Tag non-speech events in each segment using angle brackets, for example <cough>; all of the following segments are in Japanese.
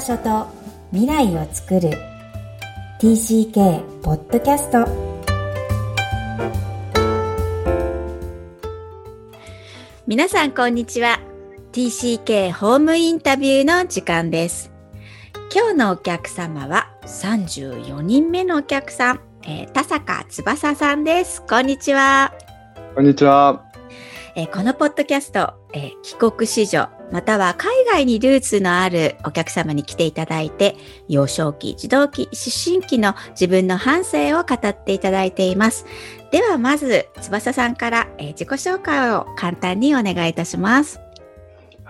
場所と未来を作る。TCK ポッドキャスト皆さんこんにちは。TCK ホームインタビューの時間です。今日のお客様は34人目のお客さん、えー、田坂翼さんです。こんにちは。こんにちは。えー、このポッドキャスト、えー、帰国子女、または海外にルーツのあるお客様に来ていただいて、幼少期、児童期、思春期の自分の反省を語っていただいています。ではまず、翼さんから、えー、自己紹介を簡単にお願いいたします。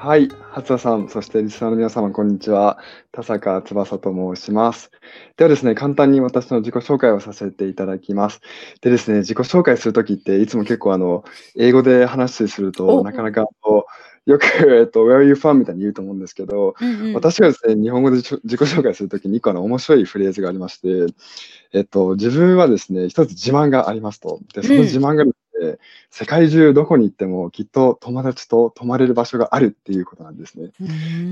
はい。初田さん、そしてリスナーの皆様、こんにちは。田坂翼と申します。ではですね、簡単に私の自己紹介をさせていただきます。でですね、自己紹介するときって、いつも結構あの、英語で話すると、なかなかよく、えっと、Where are you from? みたいに言うと思うんですけど、うんうん、私がですね、日本語で自己紹介するときに一個の面白いフレーズがありまして、えっと、自分はですね、一つ自慢がありますと。で、その自慢がですで、世界中どこに行ってもきっと友達と泊まれる場所があるっていうことなんですね。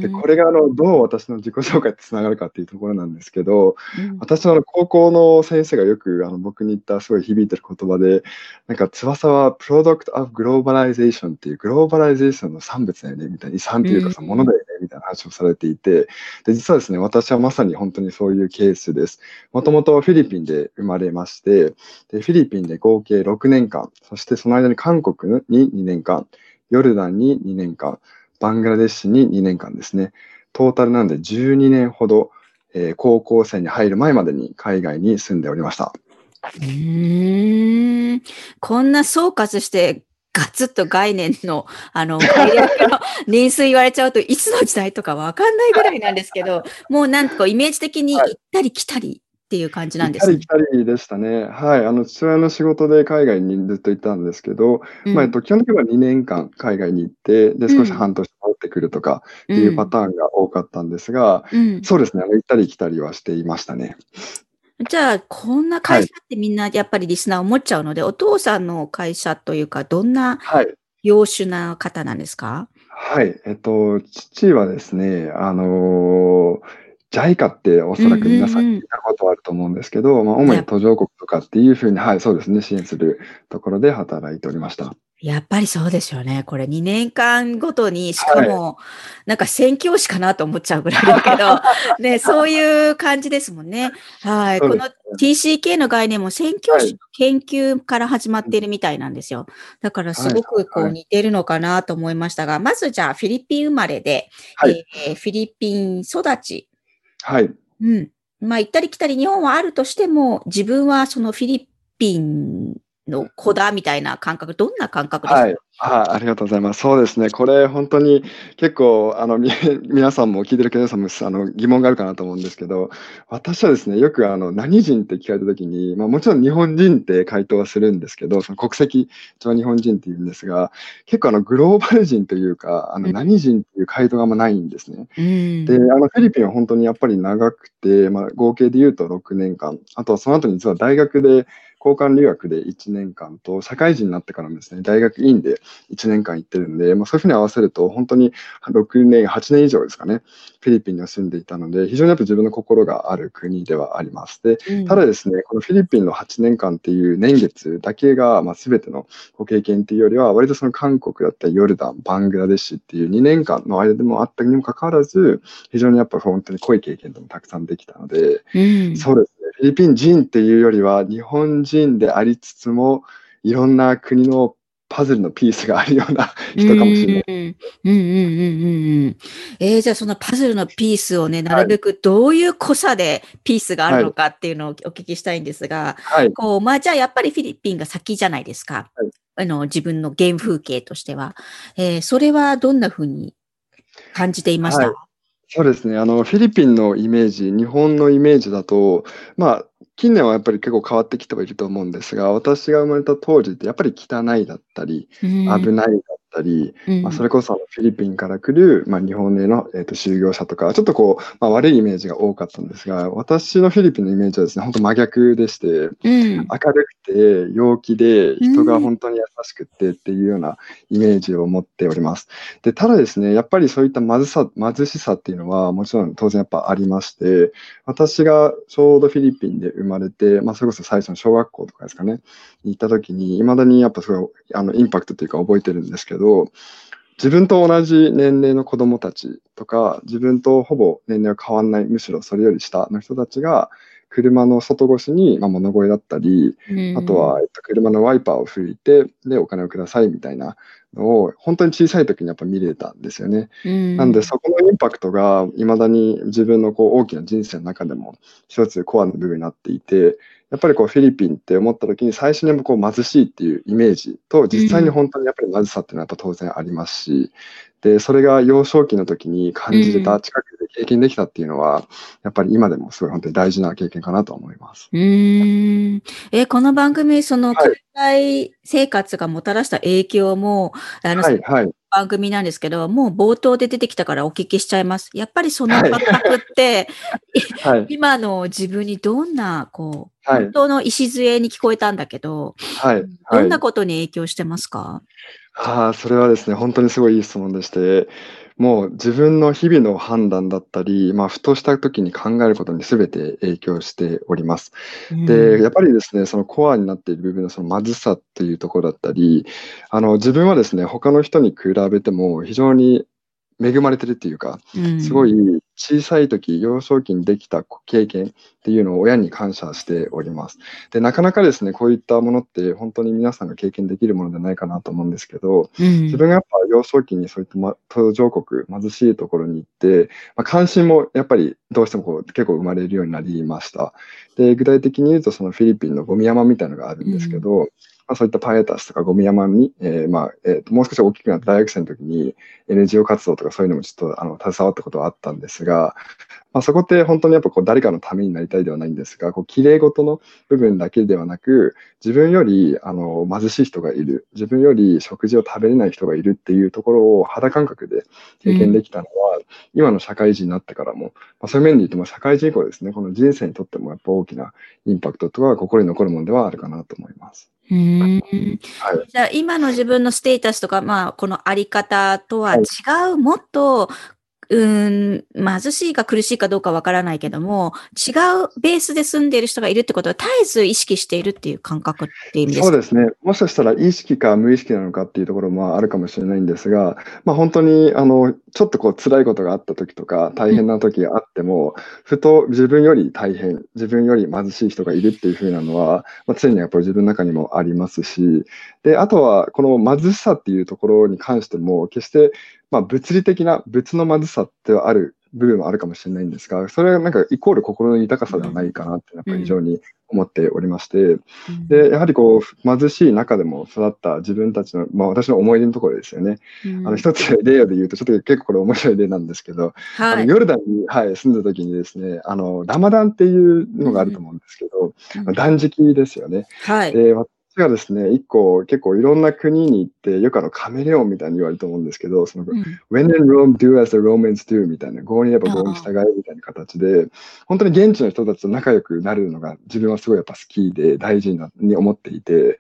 で、これがあの、どう私の自己紹介とつながるかっていうところなんですけど、うん、私の高校の先生がよくあの僕に言ったすごい響いてる言葉で、なんか翼は product of globalization っていう globalization の産物だよね、みたいに産っていうかさ、ものだよね、みたいな話をされていて、で、実はですね、私はまさに本当にそういうケースです。もともとフィリピンで生まれまして、で、フィリピンで合計6年間、そしてその間に韓国に2年間、ヨルダンに2年間、バングラデシュに2年間ですね。トータルなんで12年ほど、えー、高校生に入る前までに海外に住んでおりました。うん、こんな総括してガツッと概念の、あの、年数言われちゃうと、いつの時代とかわかんないぐらいなんですけど、もうなんかイメージ的に行ったり来たりっていう感じなんですね。行ったり来たりでしたね。はい。あの、父親の仕事で海外にずっと行ったんですけど、うん、まあ、えっと、基本的には2年間海外に行って、で、少し半年戻ってくるとかっていうパターンが多かったんですが、うん、そうですね。あの、行ったり来たりはしていましたね。じゃあ、こんな会社ってみんなやっぱりリスナー思っちゃうので、はい、お父さんの会社というか、どんな優秀な方なんですか、はい、えっと、父はですね、あのー JICA っておそらく皆さん聞いたことあると思うんですけど、まあ、主に途上国とかっていうふうに、はい、そうですね、支援するところで働いておりました。やっぱりそうですよね。これ2年間ごとに、しかも、なんか宣教師かなと思っちゃうぐらいだけど、<laughs> ね、そういう感じですもんね。はい。この TCK の概念も宣教師の研究から始まっているみたいなんですよ。だからすごくこう似てるのかなと思いましたが、まずじゃあフィリピン生まれで、はい、えー、フィリピン育ちはい。うん。まあ、行ったり来たり日本はあるとしても、自分はそのフィリピンの子だみたいな感覚、どんな感覚ですか、はい、あありがとうございます。そうですね。これ本当に結構、あの、み <laughs> 皆さんも聞いてる皆さんもあの疑問があるかなと思うんですけど、私はですね、よくあの、何人って聞かれたときに、まあもちろん日本人って回答はするんですけど、その国籍、一応日本人って言うんですが、結構あの、グローバル人というか、あの、何人っていう回答があんまないんですね。うん、で、あの、フィリピンは本当にやっぱり長くて、まあ合計で言うと6年間、あとその後に実は大学で、交換留学で1年間と、社会人になってからもですね、大学院で1年間行ってるんで、まあ、そういうふうに合わせると、本当に6年、8年以上ですかね、フィリピンには住んでいたので、非常にやっぱ自分の心がある国ではあります。で、ただですね、このフィリピンの8年間っていう年月だけが、まあ、全てのご経験っていうよりは、割とその韓国だったり、ヨルダン、バングラデシュっていう2年間の間でもあったにもかかわらず、非常にやっぱ本当に濃い経験でもたくさんできたので、うん、そうですフィリピン人っていうよりは、日本人でありつつも、いろんな国のパズルのピースがあるような人かもしれない。うんうんうんうん。えー、じゃあそのパズルのピースをね、なるべくどういう濃さでピースがあるのかっていうのをお聞きしたいんですが、はい、こう、まあじゃあやっぱりフィリピンが先じゃないですか。はい、あの、自分の原風景としては。えー、それはどんなふうに感じていました、はいそうですね。あの、フィリピンのイメージ、日本のイメージだと、まあ、近年はやっぱり結構変わってきてはいると思うんですが、私が生まれた当時ってやっぱり汚いだったり、危ないだったり、うんまあ、それこそフィリピンから来る、まあ、日本への、えー、と就業者とか、ちょっとこう、まあ、悪いイメージが多かったんですが、私のフィリピンのイメージはですね、本当真逆でして、うん。明るくて陽気で人が本当に優しくてっていうようなイメージを持っております。で、ただですね、やっぱりそういった貧さ、貧しさっていうのはもちろん当然やっぱありまして、私がちょうどフィリピンで生まれて、まあそれこそ最初の小学校とかですかね、に行った時に、未だにやっぱすごいあのインパクトというか覚えてるんですけど、自分と同じ年齢の子供たちとか、自分とほぼ年齢は変わんない、むしろそれより下の人たちが、車の外越しに、まあ、物声だったり、あとは、えっと、車のワイパーを吹いて、で、お金をくださいみたいなのを、本当に小さい時にやっぱ見れたんですよね。うん、なんで、そこのインパクトが、未だに自分のこう大きな人生の中でも、一つコアの部分になっていて、やっぱりこうフィリピンって思った時に最初にこう貧しいっていうイメージと、実際に本当にやっぱり貧しさっていうのはやっぱ当然ありますし、で、それが幼少期の時に感じれた、近くで経験できたっていうのは、やっぱり今でもすごい本当に大事な経験かなと思います。うん。え、この番組、その、はい海外生活がもたらした影響も、あの、はい、はい。番組なんですけど、もう冒頭で出てきたからお聞きしちゃいます。やっぱりその感覚って、<laughs> はい、今の自分にどんな、こう、はい本当の礎に聞こえたんだけど、はい。どんなはいことに影響してますか、ああ、それはですね、本当にすごいいい質問でして、もう自分の日々の判断だったり、まあ、ふとした時に考えることに全て影響しております。で、やっぱりですね、そのコアになっている部分のその貧しさっていうところだったり、あの、自分はですね、他の人に比べても非常に恵まれてるっていうか、うんすごい小さい時、幼少期にできた経験っていうのを親に感謝しております。で、なかなかですね、こういったものって本当に皆さんが経験できるものじゃないかなと思うんですけど、うん自分がやっぱ幼少期にそういった、ま、途上国、貧しいところに行って、まあ、関心もやっぱりどうしてもこう結構生まれるようになりました。で、具体的に言うとそのフィリピンのゴミ山みたいなのがあるんですけど、まあ、そういったパエタスとかゴミ山に、えーまあえーともう少し大きくなった大学生の時に NGO 活動とかそういうのもちょっとあの携わったことはあったんですが、まあ、そこって本当にやっぱこう誰かのためになりたいではないんですが、こう綺麗事の部分だけではなく、自分よりあの貧しい人がいる、自分より食事を食べれない人がいるっていうところを肌感覚で経験できたのは、今の社会人になってからも、まあ、そういう面で言うとも社会人以降ですね、この人生にとってもやっぱ大きなインパクトとか心に残るものではあるかなと思います。うんはい。じゃあ今の自分のステータスとか、まあ、このあり方とは違う、もっと、うん、貧しいか苦しいかどうかわからないけども、違うベースで住んでいる人がいるってことは絶えず意識しているっていう感覚っていう意味ですか？そうですね。もしかしたら意識か無意識なのかっていうところもあるかもしれないんですが、まあ本当に、あの、ちょっとこう辛いことがあった時とか、大変な時があっても、ふと自分より大変、自分より貧しい人がいるっていうふうなのは、まあ、常にやっぱり自分の中にもありますし、で、あとは、この貧しさっていうところに関しても、決して、まあ物理的な別の貧しさってはある部分はあるかもしれないんですが、それはなんかイコール心の豊かさではないかなって、やっぱり非常に思っておりまして、で、やはりこう、貧しい中でも育った自分たちの、まあ私の思い出のところですよね。うんあの、一つ例で言うと、ちょっと結構これ面白い例なんですけど、あのはい。ヨルダンに、はい、住んだ時にですね、あの、ラマダンっていうのがあると思うんですけど、うん断食ですよね。はい。で、私がですね、一個結構いろんな国に行って、よくあのカメレオンみたいに言われると思うんですけど、その、うん。When in Rome, do as the Romans do みたいな、合に言えば合に従えみたいな形で、本当に現地の人たちと仲良くなるのが自分はすごいやっぱ好きで大事なに思っていて、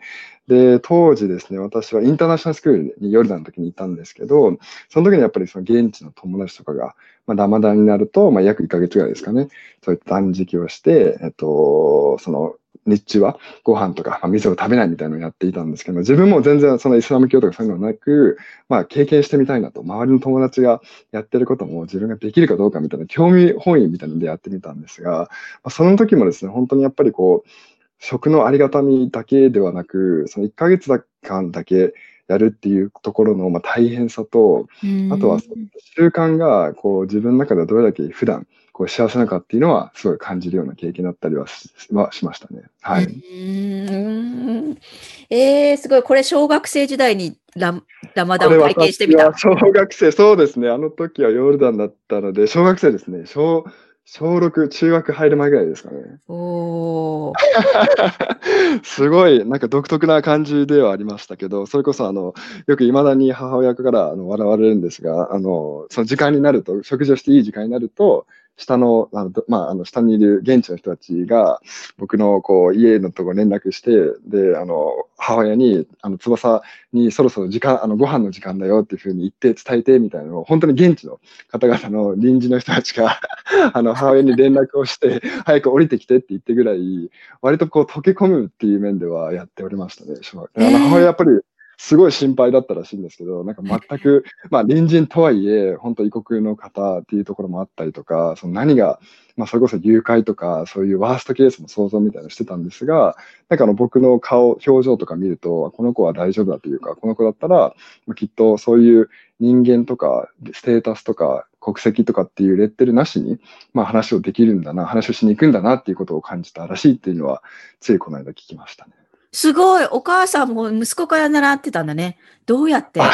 で、当時ですね、私はインターナショナルスクールにヨルダンの時にいたんですけど、その時にやっぱりその現地の友達とかが、まあ、ラマダンになると、まあ、約1ヶ月ぐらいですかね、そういった断食をして、えっと、その、日中はご飯とか、まあ、水を食べないみたいなのをやっていたんですけど、自分も全然そのイスラム教とかそういうのはなく、まあ経験してみたいなと、周りの友達がやってることも自分ができるかどうかみたいな興味本位みたいなのでやってみたんですが、まあ、その時もですね、本当にやっぱりこう、食のありがたみだけではなく、その1ヶ月間だけやるっていうところのまあ大変さと、あとは習慣がこう自分の中ではどれだけ普段こう幸せなのかっていうのはすごい感じるような経験だったりはしはしましたね。はい。うーんえー、すごい。これ、小学生時代にララマダンを体験してみた。小学生、そうですね。あの時はヨルダンだったので、小学生ですね。小、小6、中学入る前ぐらいですかね。おー。<laughs> すごい、なんか独特な感じではありましたけど、それこそ、あの、よく未だに母親からあの笑われるんですが、あの、その時間になると、食事をしていい時間になると、下の、あの、まあ、あの、下にいる現地の人たちが、僕の、こう、家のところ連絡して、で、あの、母親に、あの、翼にそろそろ時間、あの、ご飯の時間だよっていうふうに言って伝えて、みたいなのを、本当に現地の方々の臨時の人たちが <laughs> あの、母親に連絡をして、早く降りてきてって言ってぐらい、割とこう、溶け込むっていう面ではやっておりましたね。あの母親やっぱり、すごい心配だったらしいんですけど、なんか全く、まあ隣人とはいえ、本当異国の方っていうところもあったりとか、その何が、まあそれこそ誘拐とか、そういうワーストケースの想像みたいなのしてたんですが、なんかあの僕の顔、表情とか見ると、この子は大丈夫だというか、この子だったら、まあ、きっとそういう人間とか、ステータスとか、国籍とかっていうレッテルなしに、まあ話をできるんだな、話をしに行くんだなっていうことを感じたらしいっていうのは、ついこの間聞きましたね。すごい。お母さんも息子から習ってたんだね。どうやって？<laughs>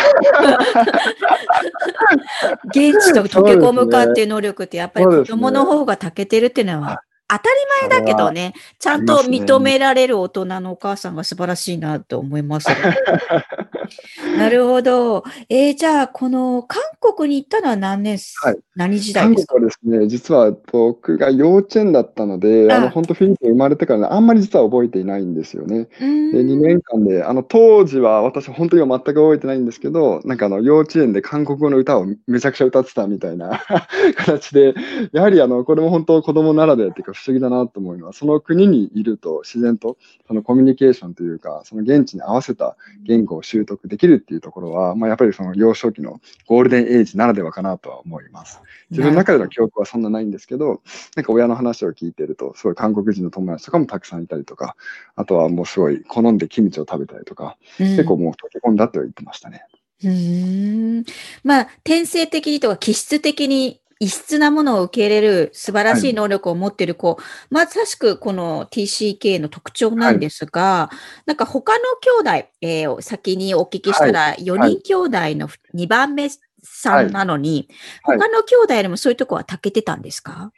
現地と溶け込むかっていう能力ってやっぱり子供の方が長けてるっていうのは当たり前だけどね、ちゃんと認められる大人のお母さんが素晴らしいなと思います。<laughs> なるほど。えー、じゃあ、この韓国に行ったのは何年、はい、何時代ですか？韓国はですね、実は僕が幼稚園だったので、あの本当フィリピン生まれてから、ね、あんまり実は覚えていないんですよね。で2年間で、あの当時は私本当には全く覚えてないんですけど、なんかあの幼稚園で韓国語の歌をめちゃくちゃ歌ってたみたいな <laughs> 形で、やはりあのこれも本当子供ならでっていうか不思議だなと思うのは、その国にいると自然とそのコミュニケーションというか、その現地に合わせた言語を習得できるっていうところは、まあ、やっぱりその幼少期のゴールデンエイジならではかなとは思います。自分の中での記憶はそんなないんですけど、なんか親の話を聞いてると、すごい韓国人の友達とかもたくさんいたりとか、あとはもうすごい好んでキムチを食べたりとか、うん、結構もう溶け込んだと言ってましたね。うん。まあ、天性的にとか気質的に異質なものを受け入れる素晴らしい能力を持っている子、はい、まさしくこの TCK の特徴なんですが、はい、なんか他の兄弟、えー、先にお聞きしたら、4人兄弟の2番目さんなのに、はい、他の兄弟よりもそういうとこはたけてたんですか？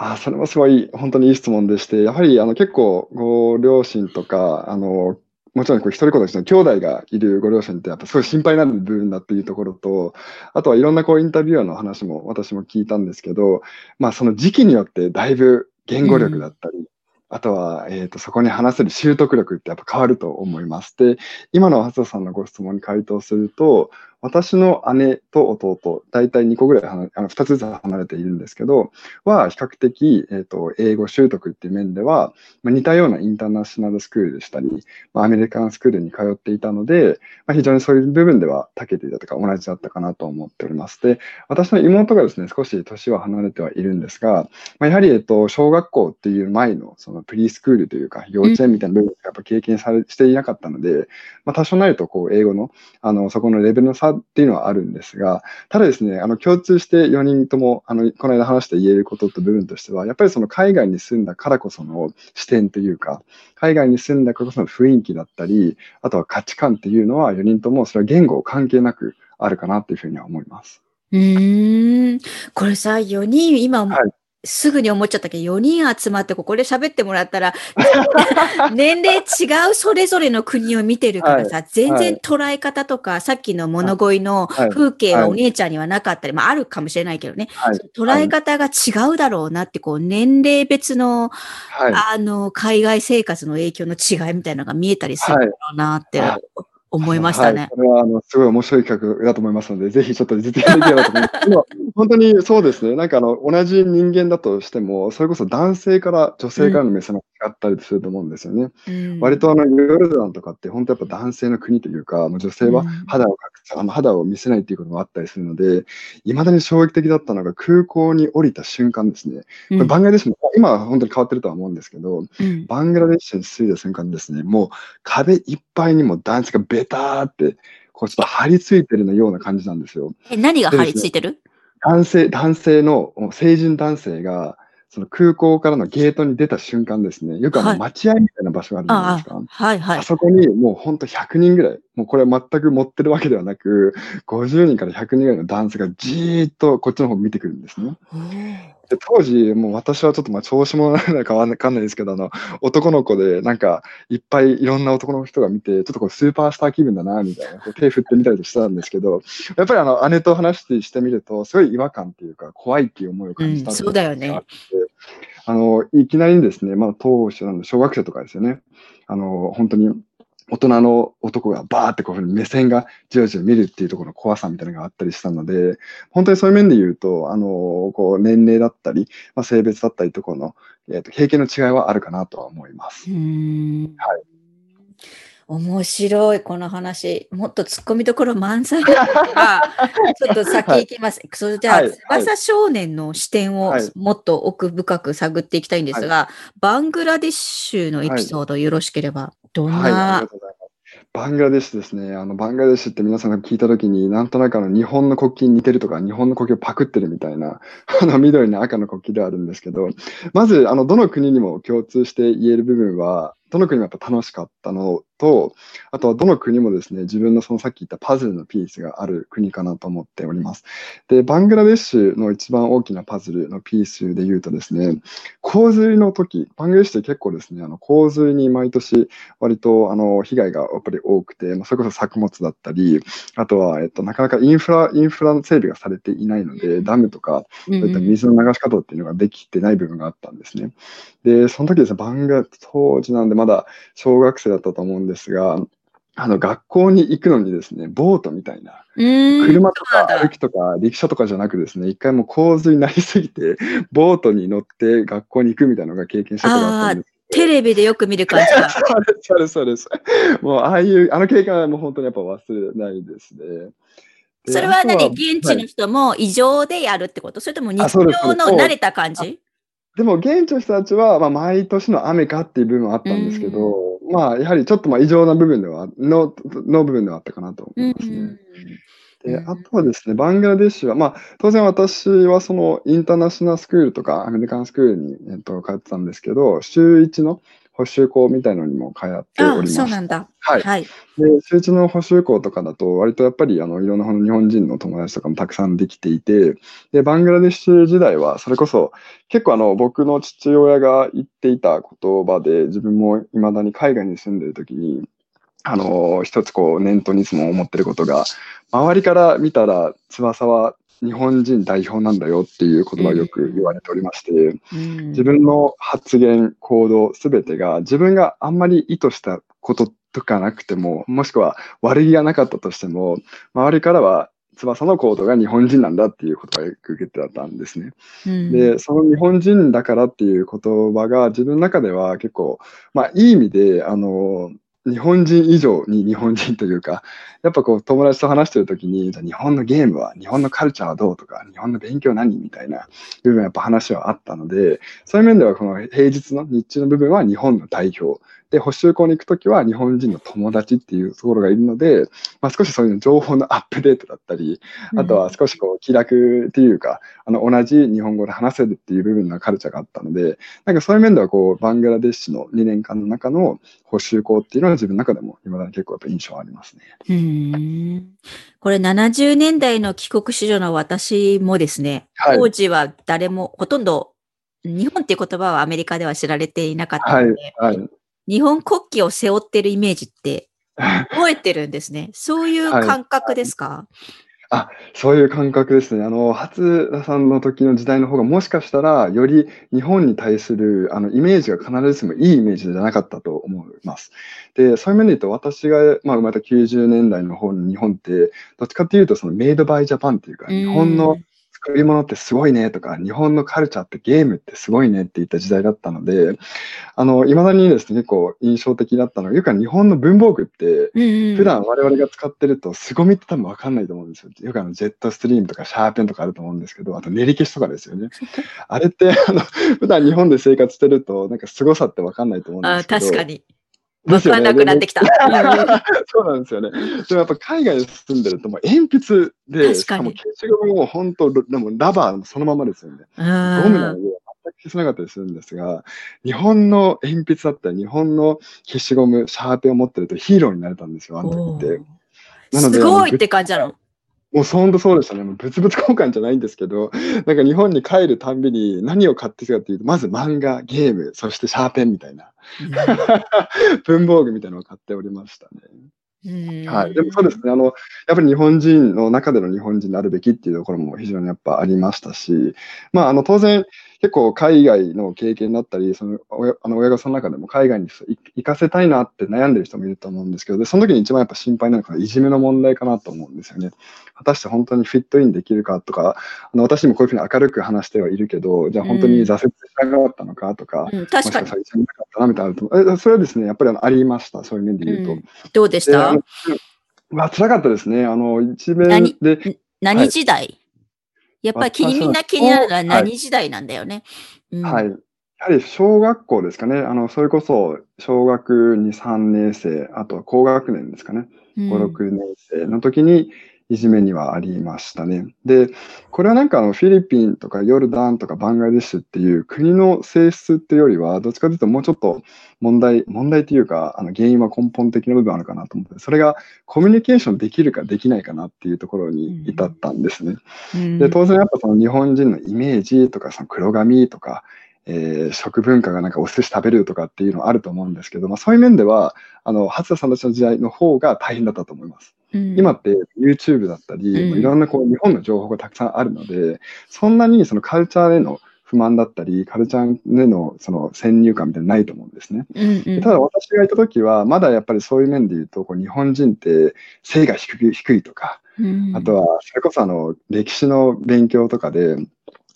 あそれもすごい、本当にいい質問でして、やはりあの結構ご両親とか、あのもちろんこう一人子としての兄弟がいるご両親ってやっぱすごい心配になる部分だっていうところと、あとはいろんなこうインタビュアーの話も私も聞いたんですけど、まあその時期によってだいぶ言語力だったり、うん、あとは、えっ、ー、と、そこに話せる習得力ってやっぱ変わると思います。で、今の初田さんのご質問に回答すると、私の姉と弟、大体2個ぐらい離あの2つずつ離れているんですけど、は比較的、えーと、英語習得っていう面では、まあ、似たようなインターナショナルスクールでしたり、まあ、アメリカンスクールに通っていたので、まあ、非常にそういう部分では長けていたとか同じだったかなと思っております。で、私の妹がですね、少し年は離れてはいるんですが、まあ、やはり、えっと、小学校っていう前のそのプリースクールというか、幼稚園みたいな部分がやっぱ経験されしていなかったので、まあ、多少なりとこう英語のあのそこのレベルの差っていうのはあるんですが、ただですね、あの共通して4人ともあのこの間話して言えることと部分としては、やっぱりその海外に住んだからこその視点というか、海外に住んだからこその雰囲気だったり、あとは価値観っていうのは4人ともそれは言語関係なくあるかなっていうふうには思います。うん。これさ、4人、今、はい、すぐに思っちゃったけど、4人集まってここで喋ってもらったら、<laughs> 年齢違うそれぞれの国を見てるからさ、はい、全然捉え方とか、はい、さっきの物乞いの風景はお姉ちゃんにはなかったり、まああるかもしれないけどね、捉え方が違うだろうなって、こう年齢別の、あの、海外生活の影響の違いみたいなのが見えたりするだろうなって思いましたね。はい、これは、あの、すごい面白い企画だと思いますので、ぜひちょっと実現できればと思います。本当にそうですね。なんかあの、同じ人間だとしても、それこそ男性から女性からの目線の違ったりすると思うんですよね。うん、割とあの、ヨルダンとかって本当やっぱ男性の国というか、もう女性は肌を隠す、あの肌を見せないっていうこともあったりするので、未だに衝撃的だったのが空港に降りた瞬間ですね。これバングラデシュも、今は本当に変わってるとは思うんですけど、うん、バングラデシュに着いた瞬間ですね、もう壁いっぱいにも男性がベターって、こうちょっと張り付いてるような感じなんですよ。え、何が張り付いてる？男性、男性の、成人男性が、その空港からのゲートに出た瞬間ですね、よくあの待合みたいな場所があるじゃないですか。はい、はいはいあそこにもうほんと100人ぐらい、もうこれ全く持ってるわけではなく、50人から100人ぐらいの男性がじーっとこっちの方見てくるんですね。で当時、もう私はちょっとまあ調子もなんかわかんないですけど、あの、男の子でなんかいっぱいいろんな男の人が見て、ちょっとこうスーパースター気分だな、みたいな、こう手振ってみたりとしたんですけど、やっぱりあの、姉と話してしてみると、すごい違和感っていうか、怖いっていう思いを感じた、うん、そうだよね。あの、いきなりですね、まあ当初小学生とかですよね。あの、本当に大人の男がバーってこういうふうに目線がじわじわ見るっていうところの怖さみたいなのがあったりしたので、本当にそういう面で言うと、あの、こう年齢だったり、まあ、性別だったりところの、えー、と経験の違いはあるかなとは思います。うんはい。面白い、この話。もっと突っ込みどころ満載だから <laughs> ちょっと先行きます。はい、それじゃあ、はい、翼少年の視点をもっと奥深く探っていきたいんですが、はい、バングラデシュのエピソードよろしければ、どんな、バングラデシュですね。あの、バングラデシュって皆さんが聞いたときに、なんとなくあの、日本の国旗に似てるとか、日本の国旗をパクってるみたいな、<laughs> あの、緑の赤の国旗ではあるんですけど、まず、あの、どの国にも共通して言える部分は、どの国もやっぱ楽しかったのと、あとはどの国もですね、自分のそのさっき言ったパズルのピースがある国かなと思っております。で、バングラデシュの一番大きなパズルのピースで言うとですね、洪水の時、バングラデシュって結構ですね、あの洪水に毎年割とあの被害がやっぱり多くて、まあ、それこそ作物だったり、あとは、えっと、なかなかインフラ、インフラの整備がされていないので、ダムとか、そういった水の流し方っていうのができてない部分があったんですね。で、その時ですね、バングラ、当時なんでまだ小学生だったと思うんですが、あの、学校に行くのにですね、ボートみたいな、車とか歩きとか陸車とかじゃなくですね、一回も洪水になりすぎて、ボートに乗って学校に行くみたいなのが経験したことがあったんです。テレビでよく見る感じだ。<laughs> そうです、そうです、そうです。もう、ああいう、あの経験はもう本当にやっぱ忘れないですね。それは何現地の人も異常でやるってこと、はい、それとも日常の慣れた感じ？でも現地の人たちは、まあ、毎年の雨かっていう部分はあったんですけど、まあ、やはりちょっとまあ異常な部分では、の、の部分ではあったかなと思いますね。で、あとはですね、バングラデシュは、まあ、当然私はそのインターナショナルスクールとかアメリカンスクールに、えっと、通ってたんですけど、週1の補習校みたいのにも通っております。そうなんだ。はい。はい、で、週一の補習校とかだと、割とやっぱり、あの、いろんな日本人の友達とかもたくさんできていて、で、バングラデシュ時代は、それこそ、結構あの、僕の父親が言っていた言葉で、自分も未だに海外に住んでる時に、あの、一つこう、念頭にいつも思ってることが、周りから見たら、翼は日本人代表なんだよっていう言葉をよく言われておりまして、うん、自分の発言、行動すべてが自分があんまり意図したこととかなくても、もしくは悪気がなかったとしても、周りからは翼の行動が日本人なんだっていう言葉をよく受けてたんですね。うん、で、その日本人だからっていう言葉が自分の中では結構、まあいい意味で、あの、日本人以上に日本人というか、やっぱこう友達と話してるときに、じゃ日本のゲームは、日本のカルチャーはどうとか、日本の勉強何みたいな部分やっぱ話はあったので、そういう面ではこの平日の日中の部分は日本の代表。で、補修校に行くときは日本人の友達っていうところがいるので、まあ、少しそういう情報のアップデートだったり、あとは少しこう気楽っていうか、あの、同じ日本語で話せるっていう部分のカルチャーがあったので、なんかそういう面ではこう、バングラデシュの2年間の中の補修校っていうのは自分の中でも未だに結構やっぱ印象ありますね。うん。これ70年代の帰国子女の私もですね、はい、当時は誰もほとんど日本っていう言葉はアメリカでは知られていなかったので、はい。はい、日本国旗を背負ってるイメージって <laughs> 覚えてるんですね。そういう感覚ですか、はいあ、そういう感覚ですね。あの、初田さんの時の時代の方がもしかしたら、より日本に対する、あの、イメージが必ずしもいいイメージじゃなかったと思います。で、そういう面で言うと、私が、まあ、生まれた90年代の方の日本って、どっちかっていうと、そのメイドバイジャパンっていうか、日本の作り物ってすごいねとか、日本のカルチャーってゲームってすごいねって言った時代だったので、あの、未だにですね、結構印象的だったのが、よく日本の文房具って、普段我々が使ってると、凄みって多分わかんないと思うんですよ。よくあの、ジェットストリームとかシャーペンとかあると思うんですけど、あと練り消しとかですよね。<laughs> あれって、あの、普段日本で生活してると、なんか凄さってわかんないと思うんですけど。あ、確かに。わかんなくなってきた。<laughs> そうなんですよね。でもやっぱ海外に住んでると、もう鉛筆で、しかも消しゴムも本当、でもラバーそのままですよね。ゴムなので全く消せなかったりするんですが、日本の鉛筆だったり、日本の消しゴム、シャーペンを持ってるとヒーローになれたんですよ、あの時って。なので、すごいって感じなのもう本当そうでしたね。もう物々交換じゃないんですけど、なんか日本に帰るたんびに何を買ってきたかっていうと、まず漫画、ゲーム、そしてシャーペンみたいな、<laughs> 文房具みたいなのを買っておりましたね。はい。でもそうですね。あの、やっぱり日本人の中での日本人であるべきっていうところも非常にやっぱありましたし、まあ、あの、当然、結構海外の経験だったり、その親あの親御さんの中でも海外に行かせたいなって悩んでる人もいると思うんですけど、でその時に一番やっぱ心配なのがいじめの問題かなと思うんですよね。果たして本当にフィットインできるかとか、あの私もこういうふうに明るく話してはいるけど、じゃあ本当に挫折しなかったのかとか、うん、確かに。もしかしたらいじめなかったなみたいなとえ。それはですね、やっぱりあのありました、そういう面で言うと。うん、どうでした？まあ、辛かったですね。あの、一面で。何時代、はいやっぱり気にみんな気になるのは何時代なんだよね。はい。やはり小学校ですかね。あの、それこそ小学2、3年生、あとは高学年ですかね。5、6年生の時に、いじめにはありましたね。で、これはなんかあのフィリピンとかヨルダンとかバングラデシュっていう国の性質っていうよりは、どっちかというともうちょっと問題、問題というか、あの原因は根本的な部分あるかなと思って、それがコミュニケーションできるかできないかなっていうところに至ったんですね。うん、で、当然やっぱその日本人のイメージとか、その黒髪とか、えー、食文化がなんかお寿司食べるとかっていうのはあると思うんですけど、まあ、そういう面では、あの、初田さんたちの時代の方が大変だったと思います。うん、今って YouTube だったり、うん、いろんなこう日本の情報がたくさんあるので、そんなにそのカルチャーへの不満だったり、カルチャーへのその先入観みたいなのないと思うんですね。うんうん、ただ私がいた時は、まだやっぱりそういう面で言うと、こう日本人って背が低い低いとか、うん、あとはそれこそあの歴史の勉強とかで、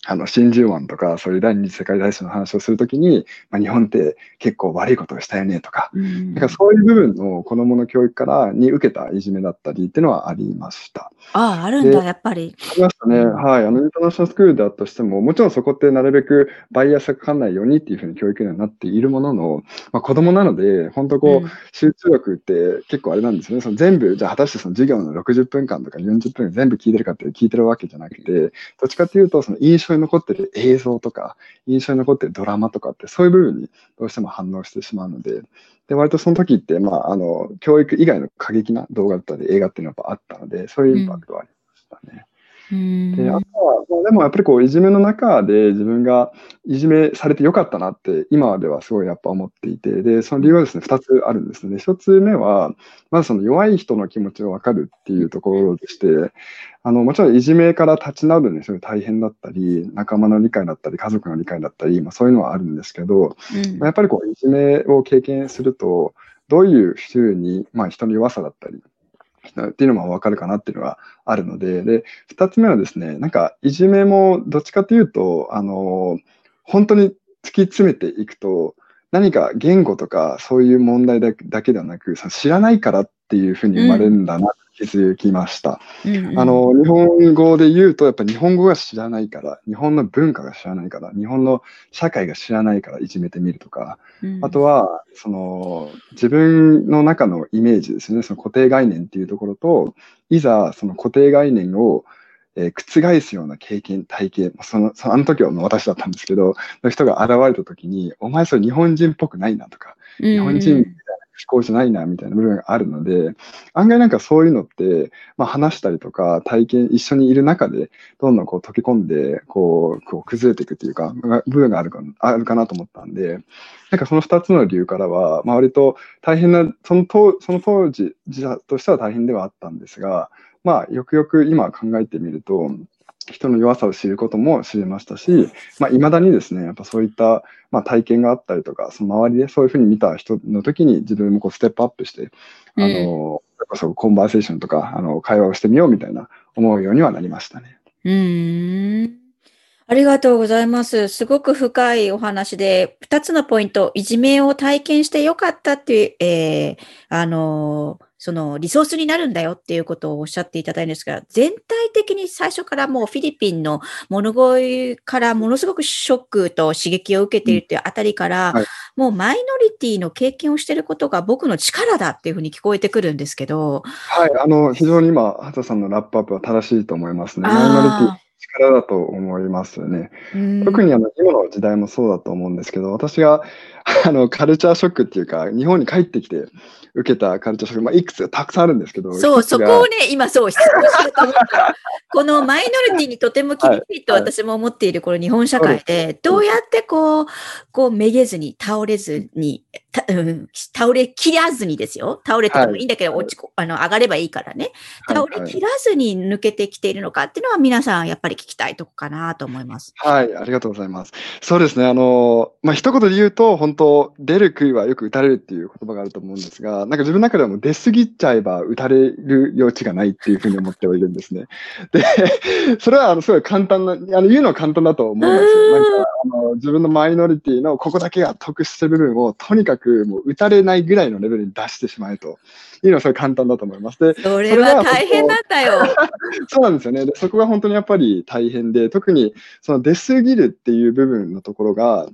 あの、真珠湾とか、そういう第二次世界大戦の話をするときに、まあ、日本って結構悪いことをしたよねとか、うん、かそういう部分の子供の教育からに受けたいじめだったりっていうのはありました。ああ、あるんだ、やっぱり。ありましたね。はい。あの、インターナショナルスクールであったとしても、もちろんそこってなるべくバイアスがかかんないようにっていうふうに教育にはなっているものの、まあ、子供なので、本当こう、うん、集中力って結構あれなんですよね。その全部、じゃあ果たしてその授業の60分間とか40分全部聞いてるかって聞いてるわけじゃなくて、どっちかっていうと、その印象象に残ってる映像とか、印象に残ってるドラマとかって、そういう部分にどうしても反応してしまうので、で、割とその時って、まあ、あの、教育以外の過激な動画だったり映画っていうのはあったので、そういうインパクトはありましたね。うん、であとは、まあ、でもやっぱりこういじめの中で自分がいじめされてよかったなって今ではすごいやっぱ思っていてでその理由はですね2つあるんですね。1つ目はまずその弱い人の気持ちを分かるっていうところでしてあの、もちろんいじめから立ち直るのにすごい大変だったり、仲間の理解だったり、家族の理解だったり、まあそういうのはあるんですけど、うん、やっぱりこう、いじめを経験すると、どういうふうに、まあ人の弱さだったり、っていうのもわかるかなっていうのはあるので、で、二つ目はですね、なんか、いじめもどっちかというと、あの、本当に突き詰めていくと、何か言語とかそういう問題だけではなく、知らないからっていうふうに生まれるんだな気づきました。うんうん、あの、日本語で言うと、やっぱり日本語が知らないから、日本の文化が知らないから、日本の社会が知らないからいじめてみるとか、うん、あとは、その、自分の中のイメージですね、その固定概念っていうところと、いざその固定概念をえー、覆すような経験、体験、その、そのあの時は私だったんですけど、の人が現れた時に、お前それ日本人っぽくないなとか、日本人みたいな思考じゃないなみたいな部分があるので、案外なんかそういうのって、まあ、話したりとか体験一緒にいる中でどんどんこう溶け込んでこうこう崩れていくっていうか部分があるかあるかなと思ったんでなんかその2つの理由からは、まあ、割と大変なその当その当時時としては大変ではあったんですが、まあ、よくよく今考えてみると人の弱さを知ることも知れましたし、まあ、未だにですね、やっぱそういった、まあ、体験があったりとか、その周りでそういうふうに見た人の時に自分もこうステップアップして、あの、うん、そコンバーセーションとか、あの、会話をしてみようみたいな思うようにはなりましたね。うん。ありがとうございます。すごく深いお話で、二つのポイント、いじめを体験してよかったっていう、えー、あのそのリソースになるんだよっていうことをおっしゃっていただいたんですが、全体的に最初からもうフィリピンの物乞いからものすごくショックと刺激を受けているというあたりから、うんはい、もうマイノリティの経験をしていることが僕の力だっていうふうに聞こえてくるんですけど。はい、あの、非常に今、畑さんのラップアップは正しいと思いますね。マイノリティ。力だと思いますよね。うん。特にあの今の時代もそうだと思うんですけど、私があのカルチャーショックっていうか、日本に帰ってきて受けたカルチャーショック、まあ、いくつかたくさんあるんですけど、そう、そこをね、今そう、質問しようと思ったの。<laughs> このマイノリティにとても厳しいとはい。私も思っているこの日本社会で、どうやってこう、こうめげずに、倒れずに、たうん、倒れ切らずにですよ。倒れてもいいんだけど、はい落ちこ、あの、上がればいいからね。はい倒れ切らずに抜けてきているのかっていうのは皆さんやっぱり聞きたいとこかなと思います。はい、ありがとうございます。そうですね、あの、まあ、一言で言うと、本当、出る杭はよく打たれるっていう言葉があると思うんですが、なんか自分の中ではもう出過ぎちゃえば打たれる余地がないっていうふうに思ってはいるんですね。で、それはあのすごい簡単な、あの言うのは簡単だと思うんですよ。なんかあの自分のマイノリティのここだけが得してる部分をとにかくもう打たれないぐらいのレベルに出してしまえというのはそれ簡単だと思います。で、それは大変なんだよ。<laughs> そうなんですよね。でそこが本当にやっぱり大変で、特にその出過ぎるっていう部分のところが、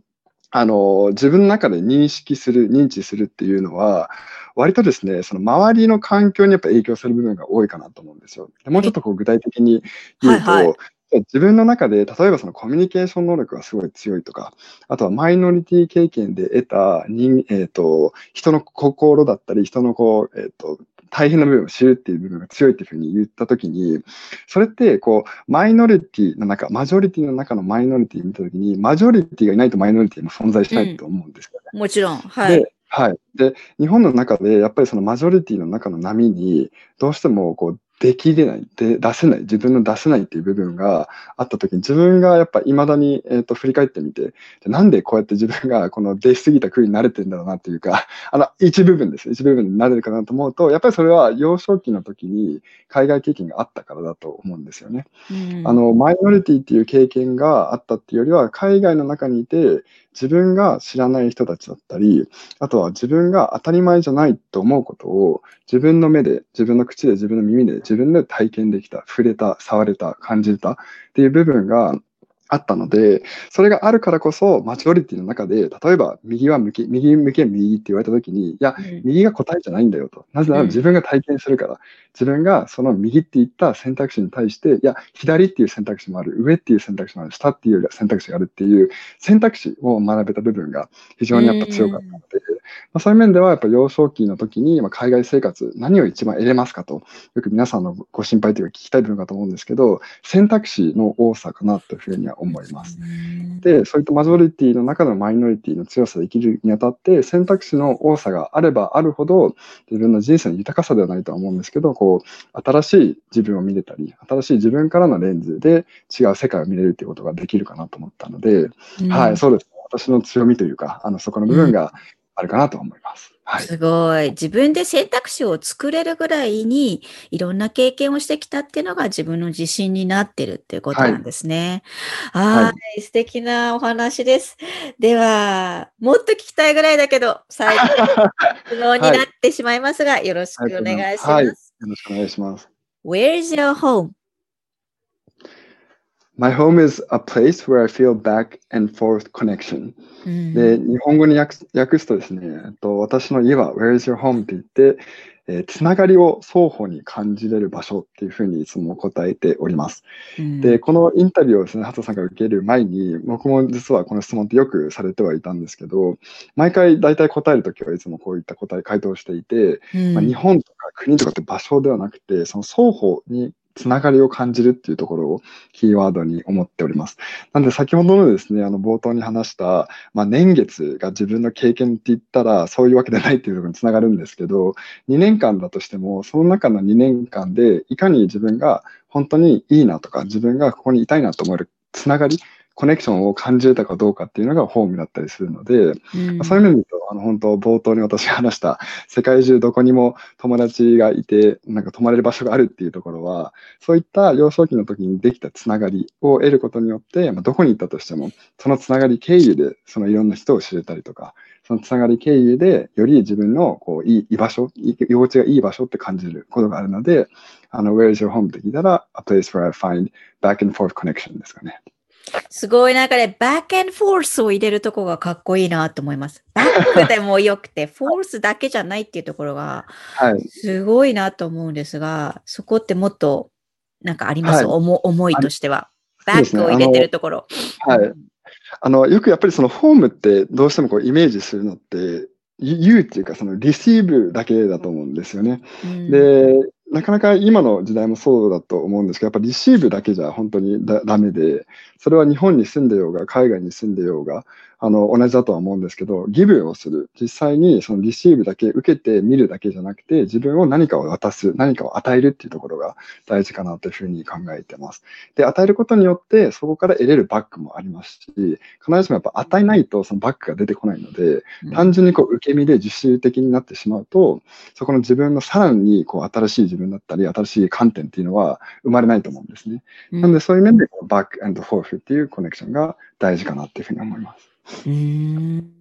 あの、自分の中で認識する、認知するっていうのは、割とですね、その周りの環境にやっぱ影響する部分が多いかなと思うんですよ。でもうちょっとこう具体的に言うと、はいはい自分の中で、例えばそのコミュニケーション能力がすごい強いとか、あとはマイノリティ経験で得た人、えっ、と、人の心だったり、人のこう、えっ、と、大変な部分を知るっていう部分が強いっていうふうに言ったときに、それって、こう、マイノリティの中、マジョリティの中のマイノリティを見たときに、マジョリティがいないとマイノリティも存在しないと思うんですよね。もちろん。はい。で、はい。で、日本の中で、やっぱりそのマジョリティの中の波に、どうしてもこう、できれない、で、出せない、自分の出せないっていう部分があったときに、自分がやっぱ未だに、えっ、と、振り返ってみて、でなんでこうやって自分がこの出しすぎた空に慣れてるんだろうなっていうか、<laughs> あの、一部分です。一部分になれるかなと思うと、やっぱりそれは幼少期の時に海外経験があったからだと思うんですよね。うんあの、マイノリティっていう経験があったっていうよりは、海外の中にいて、自分が知らない人たちだったり、あとは自分が当たり前じゃないと思うことを、自分の目で、自分の口で、自分の耳で、自分で体験できた、触れた、触れた、感じたっていう部分があったので、それがあるからこそ、マジョリティの中で、例えば、右は向き、右向け右って言われたときに、いや、うん。右が答えじゃないんだよと。なぜならうん。自分が体験するから。自分がその右って言った選択肢に対して、いや、左っていう選択肢もある、上っていう選択肢もある、下っていう選択肢があるっていう選択肢を学べた部分が非常にやっぱ強かったので、まあ、そういう面ではやっぱ幼少期の時に、まあ、海外生活、何を一番得れますかと、よく皆さんのご心配というか聞きたい部分かと思うんですけど、選択肢の多さかなというふうには思います。で、そういったマジョリティの中のマイノリティの強さで生きるにあたって、選択肢の多さがあればあるほど、自分の人生の豊かさではないとは思うんですけど、こう、新しい自分を見れたり、新しい自分からのレンズで違う世界を見れるっていうことができるかなと思ったので、うんはい、そうです。私の強みというか、あの、そこの部分があるかなと思います。はい。すごい。自分で選択肢を作れるぐらいにいろんな経験をしてきたっていうのが自分の自信になってるっていうことなんですね。はいはい。素敵なお話です。では、もっと聞きたいぐらいだけど、最後、質問になってしまいますが、よろしくお願いします。はいよろしくお願いします。Where is your home? My home is a place where I feel back and forth connection. うんで、日本語に訳す訳すとですね、と私の家は Where is your home? って言って、えーつながりを双方に感じれる場所っていうふうにいつも答えております。うんで、このインタビューをですね、ハトさんから受ける前に、僕も実はこの質問ってよくされてはいたんですけど、毎回大体答えるときはいつもこういった答え、回答をしていて、うんまあ、日本とか国とかって場所ではなくて、その双方につながりを感じるっていうところをキーワードに思っております。なんで先ほどのですね、あの冒頭に話した、まあ、年月が自分の経験って言ったらそういうわけでないっていうところにつながるんですけど、2年間だとしても、その中の2年間でいかに自分が本当にいいなとか、自分がここにいたいなと思えるつながり、コネクションを感じれたかどうかっていうのがホームだったりするので、うんそういう面で言うと、あの、本当、冒頭に私が話した、<laughs> 世界中どこにも友達がいて、なんか泊まれる場所があるっていうところは、そういった幼少期の時にできたつながりを得ることによって、まあ、どこに行ったとしても、そのつながり経由で、そのいろんな人を知れたりとか、そのつながり経由で、より自分の、こう、いい居場所、い居心地がいい場所って感じることがあるので、あの、Where is your home? って聞いたら、A place where I find back and forth connection ですかね。すごいなんかね、バック and フォースを入れるとこがかっこいいなと思います。<laughs> バックでもよくて、フォースだけじゃないっていうところが、はい。すごいなと思うんですが、そこってもっと、なんかあります、はい思思いとしては。バッグを入れてるところ。はい。あの、よくやっぱりそのフォームってどうしてもこうイメージするのって、言うっていうかそのリシーブだけだと思うんですよね。うん、で、なかなか今の時代もそうだと思うんですけど、やっぱリシーブだけじゃ本当にだダメで、それは日本に住んでようが、海外に住んでようが、あの、同じだとは思うんですけど、ギブをする。実際にそのリシーブだけ受けて見るだけじゃなくて、自分を何かを渡す、何かを与えるっていうところが大事かなというふうに考えてます。で、与えることによって、そこから得れるバックもありますし、必ずしもやっぱ与えないとそのバックが出てこないので、単純にこう受け身で自主的になってしまうと、そこの自分のさらにこう新しい自分だったり、新しい観点っていうのは生まれないと思うんですね。なのでそういう面でバックフォーフっていうコネクションが大事かなっていうふうに思います。うん。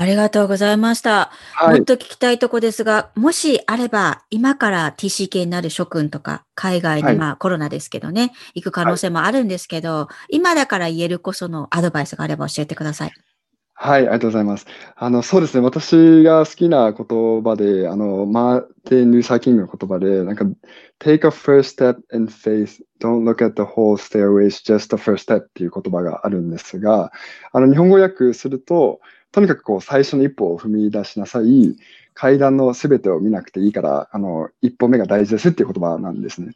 ありがとうございました。はい、もっと聞きたいとこですが、もしあれば、今から TCK になる諸君とか、海外に、まあコロナですけどね、行く可能性もあるんですけど、はい、今だから言えるこそのアドバイスがあれば教えてください。はい、ありがとうございます。あの、そうですね。私が好きな言葉で、あの、マーティン・ルーサー・キングの言葉で、なんか、take a first step in faith, don't look at the whole stairways, just the first step っていう言葉があるんですが、あの、日本語訳すると、とにかくこう、最初の一歩を踏み出しなさい。階段のすべてを見なくていいから、あの、一歩目が大事ですっていう言葉なんですね。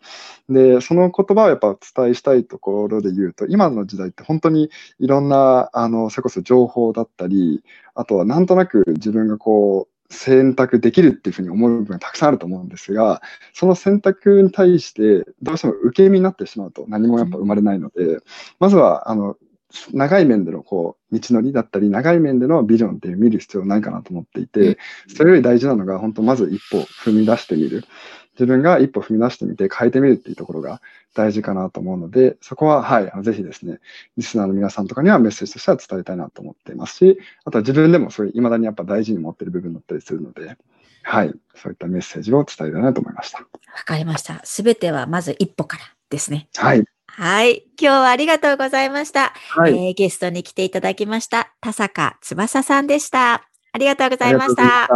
で、その言葉をやっぱお伝えしたいところで言うと、今の時代って本当にいろんな、あの、それこそ情報だったり、あとはなんとなく自分がこう、選択できるっていうふうに思う部分がたくさんあると思うんですが、その選択に対してどうしても受け身になってしまうと何もやっぱ生まれないので、まずは、あの、長い面でのこう道のりだったり、長い面でのビジョンっていう見る必要ないかなと思っていて、それより大事なのが、本当まず一歩踏み出してみる。自分が一歩踏み出してみて変えてみるっていうところが大事かなと思うので、そこは、はい、あのぜひですね、リスナーの皆さんとかにはメッセージとしては伝えたいなと思っていますし、あとは自分でもそういう未だにやっぱ大事に持ってる部分だったりするので、はい、そういったメッセージを伝えたいなと思いました。わかりました。すべてはまず一歩からですね。はい。はい。今日はありがとうございました。はい、えー、ゲストに来ていただきました、田坂翼さんでした。ありがとうございました。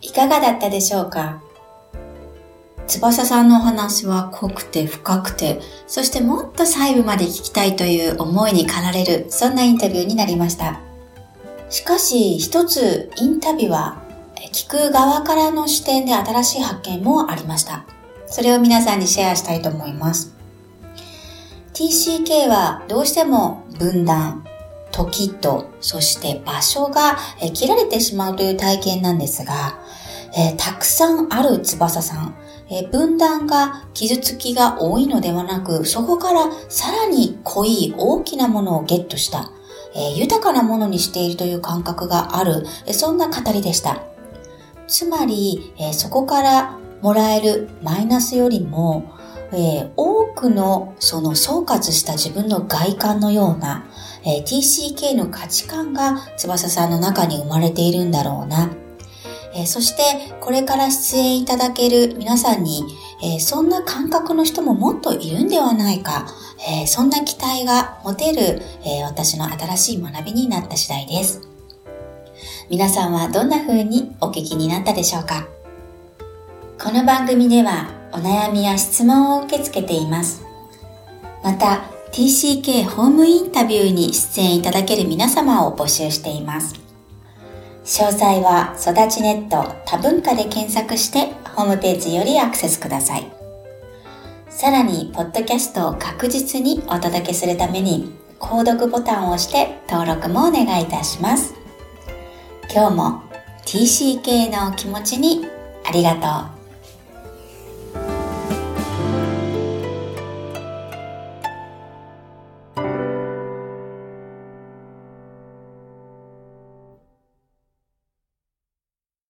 いかがだったでしょうか？翼さんのお話は濃くて深くて、そしてもっと細部まで聞きたいという思いに駆られる、そんなインタビューになりました。しかし、一つインタビューは聞く側からの視点で新しい発見もありました。それを皆さんにシェアしたいと思います。TCK はどうしても分断、時と、そして場所が切られてしまうという体験なんですが、えー、たくさんある翼さん、えー、分断が傷つきが多いのではなく、そこからさらに濃い大きなものをゲットした、えー、豊かなものにしているという感覚がある、そんな語りでした。つまり、えー、そこからもらえるマイナスよりも、えー、多くのその総括した自分の外観のような、えー、TCK の価値観が翼さんの中に生まれているんだろうな。えー、そしてこれから出演いただける皆さんに、えー、そんな感覚の人ももっといるんではないか、えー、そんな期待が持てる、え私の新しい学びになった次第です。皆さんはどんな風にお聞きになったでしょうか？この番組ではお悩みや質問を受け付けています。また、TCK ホームインタビューに出演いただける皆様を募集しています。詳細は育ちネット多文化で検索してホームページよりアクセスください。さらに、ポッドキャストを確実にお届けするために、購読ボタンを押して登録もお願いいたします。今日も TCK の気持ちにありがとう。